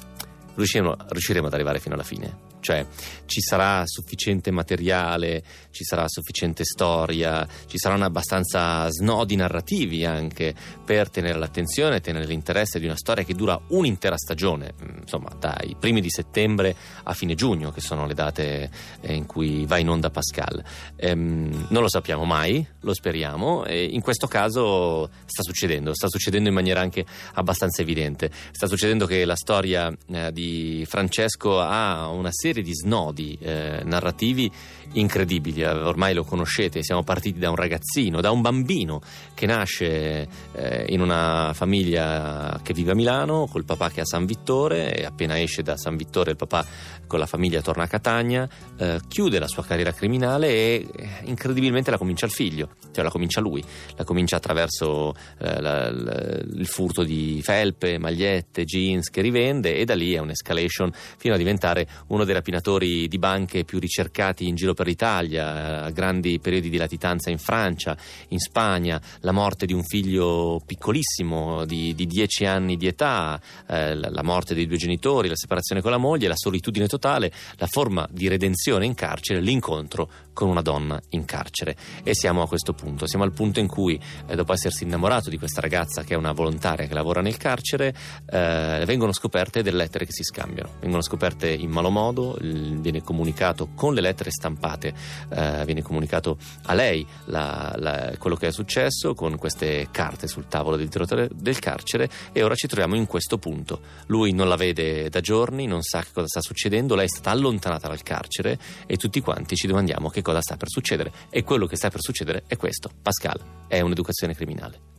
riusciremo, riusciremo ad arrivare fino alla fine. Cioè ci sarà sufficiente materiale, ci sarà sufficiente storia, ci saranno abbastanza snodi narrativi anche per tenere l'attenzione, tenere l'interesse di una storia che dura un'intera stagione, mm, insomma dai primi di settembre a fine giugno, che sono le date eh, in cui va in onda Pascal. Ehm, non lo sappiamo mai, lo speriamo, e in questo caso sta succedendo, sta succedendo in maniera anche abbastanza evidente. Sta succedendo che la storia eh, di Francesco ha una serie di snodi eh, narrativi incredibili, ormai lo conoscete, siamo partiti da un ragazzino, da un bambino che nasce eh, in una famiglia che vive a Milano, col papà che è a San Vittore e appena esce da San Vittore il papà con la famiglia torna a Catania, eh, chiude la sua carriera criminale e eh, incredibilmente la comincia il figlio, cioè la comincia lui, la comincia attraverso eh, la- la- il furto di felpe, magliette, jeans che rivende e da lì è un'escalation fino a diventare uno dei rapinatori di banche più ricercati in giro per l'Italia, eh, grandi periodi di latitanza in Francia, in Spagna, la morte di un figlio piccolissimo di, di 10 anni di età, eh, la morte dei due genitori, la separazione con la moglie, la solitudine totale, la forma di redenzione in carcere, l'incontro con una donna in carcere. E siamo a questo punto, siamo al punto in cui, eh, dopo essersi innamorato di questa ragazza che è una volontaria che lavora nel carcere, eh, vengono scoperte delle lettere che si scambiano, vengono scoperte in malo modo, viene comunicato con le lettere stampate, eh, viene comunicato a lei la- la- quello che è successo con queste carte sul tavolo del direttore del carcere e ora ci troviamo in questo punto. Lui non la vede da giorni, non sa che cosa sta succedendo, lei è stata allontanata dal carcere e tutti quanti ci domandiamo che cosa sta per succedere e quello che sta per succedere è questo. Pascal è un'educazione criminale.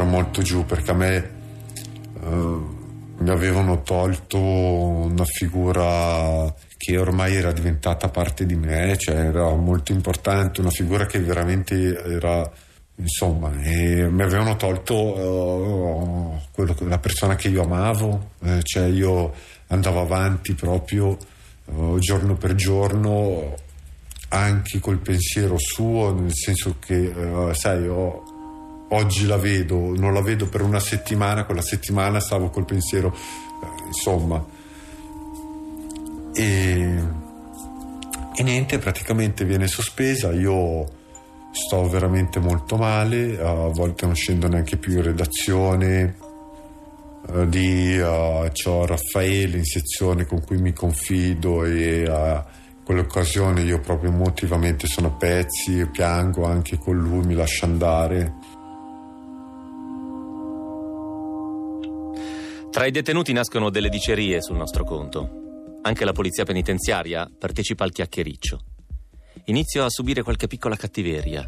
Molto giù perché a me eh, mi avevano tolto una figura che ormai era diventata parte di me, cioè era molto importante, una figura che veramente era insomma, mi avevano tolto uh, quello, la persona che io amavo, eh, cioè io andavo avanti proprio uh, giorno per giorno anche col pensiero suo, nel senso che, uh, sai, ho, oggi la vedo, non la vedo per una settimana, quella settimana stavo col pensiero, insomma. E, e niente, praticamente viene sospesa, io sto veramente molto male, a volte non scendo neanche più in redazione. Uh, di uh, c'ho Raffaele in sezione con cui mi confido e a uh, quell'occasione io proprio emotivamente sono a pezzi e piango anche con lui, mi lascia andare. Tra i detenuti nascono delle dicerie sul nostro conto. Anche la polizia penitenziaria partecipa al chiacchiericcio inizio a subire qualche piccola cattiveria.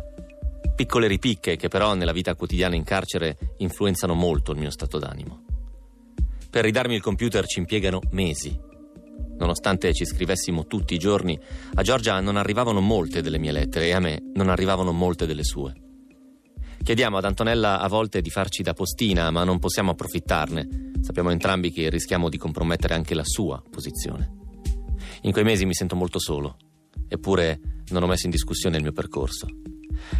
Piccole ripicche che però nella vita quotidiana in carcere influenzano molto il mio stato d'animo. Per ridarmi il computer ci impiegano mesi. Nonostante ci scrivessimo tutti i giorni, a Giorgia non arrivavano molte delle mie lettere e a me non arrivavano molte delle sue. Chiediamo ad Antonella a volte di farci da postina, ma non possiamo approfittarne. Sappiamo entrambi che rischiamo di compromettere anche la sua posizione. In quei mesi mi sento molto solo. Eppure non ho messo in discussione il mio percorso.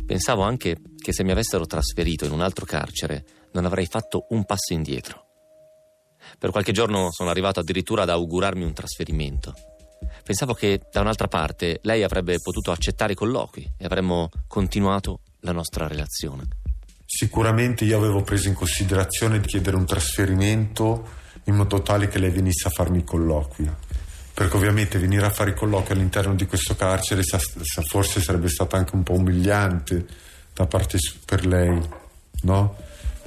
Pensavo anche che se mi avessero trasferito in un altro carcere non avrei fatto un passo indietro. Per qualche giorno sono arrivato addirittura ad augurarmi un trasferimento. Pensavo che da un'altra parte lei avrebbe potuto accettare i colloqui e avremmo continuato la nostra relazione. Sicuramente io avevo preso in considerazione di chiedere un trasferimento in modo tale che lei venisse a farmi i colloqui perché ovviamente venire a fare i colloqui all'interno di questo carcere forse sarebbe stato anche un po' umiliante da parte per lei, no?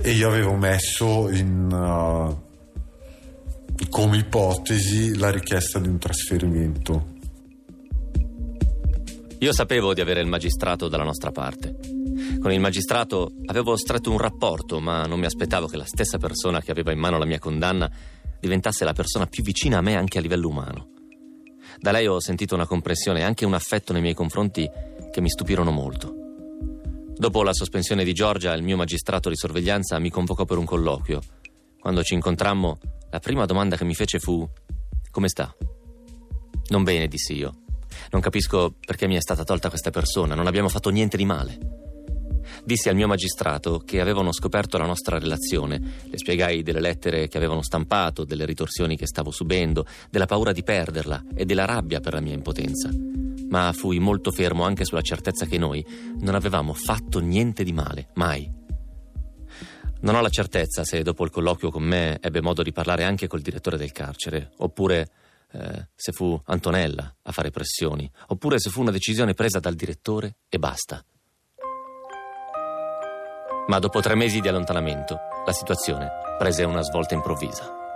E io avevo messo in, uh, come ipotesi la richiesta di un trasferimento. Io sapevo di avere il magistrato dalla nostra parte. Con il magistrato avevo stretto un rapporto, ma non mi aspettavo che la stessa persona che aveva in mano la mia condanna diventasse la persona più vicina a me anche a livello umano. Da lei ho sentito una comprensione e anche un affetto nei miei confronti che mi stupirono molto. Dopo la sospensione di Giorgia, il mio magistrato di sorveglianza mi convocò per un colloquio. Quando ci incontrammo, la prima domanda che mi fece fu: Come sta? Non bene, dissi io. Non capisco perché mi è stata tolta questa persona, non abbiamo fatto niente di male. Dissi al mio magistrato che avevano scoperto la nostra relazione, le spiegai delle lettere che avevano stampato, delle ritorsioni che stavo subendo, della paura di perderla e della rabbia per la mia impotenza. Ma fui molto fermo anche sulla certezza che noi non avevamo fatto niente di male, mai. Non ho la certezza se dopo il colloquio con me ebbe modo di parlare anche col direttore del carcere, oppure eh, se fu Antonella a fare pressioni, oppure se fu una decisione presa dal direttore e basta. Ma dopo tre mesi di allontanamento, la situazione prese una svolta improvvisa.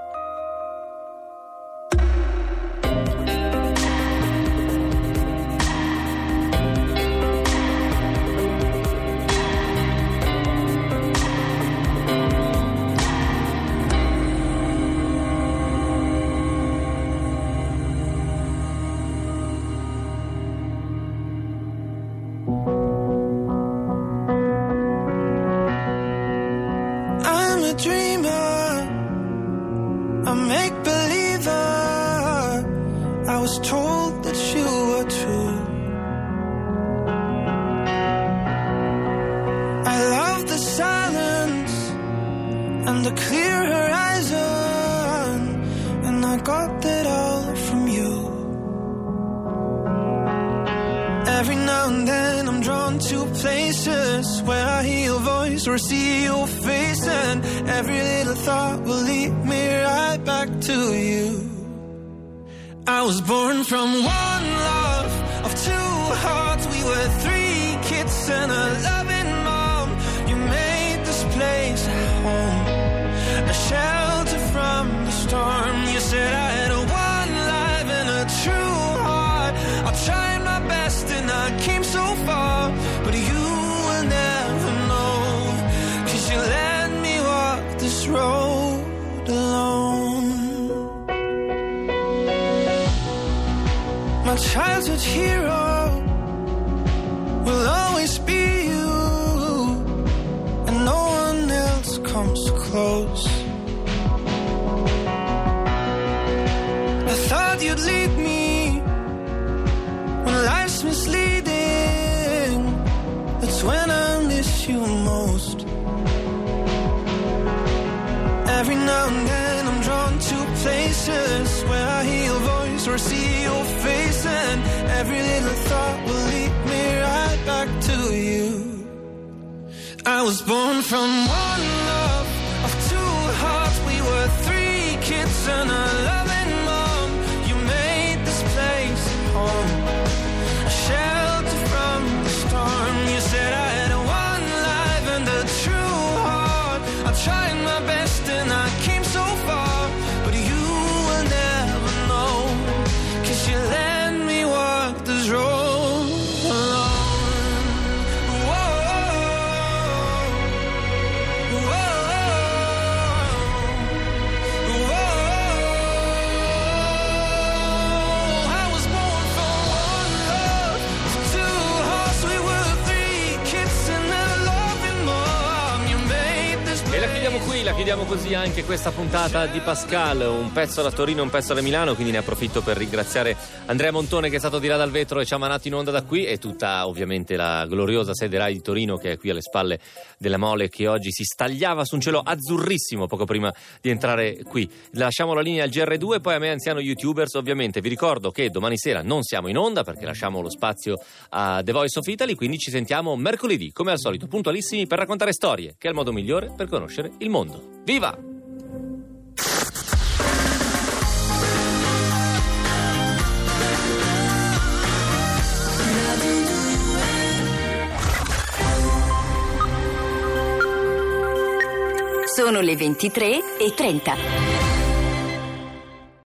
Now and then I'm drawn to places where I hear your voice or see your face, and every little thought will lead me right back to you. I was born from one love chiudiamo così anche questa puntata di Pascal, un pezzo da Torino, un pezzo da Milano, quindi ne approfitto per ringraziare Andrea Montone che è stato di là dal vetro e ci ha manato in onda da qui e tutta ovviamente la gloriosa sede Rai di Torino che è qui alle spalle della Mole che oggi si stagliava su un cielo azzurrissimo poco prima di entrare qui. Lasciamo la linea al GR2 poi a me anziano youtubers ovviamente vi ricordo che domani sera non siamo in onda perché lasciamo lo spazio a The Voice of Italy, quindi ci sentiamo mercoledì come al solito puntualissimi per raccontare storie che è il modo migliore per conoscere il mondo. Viva! Sono le 23 e 30.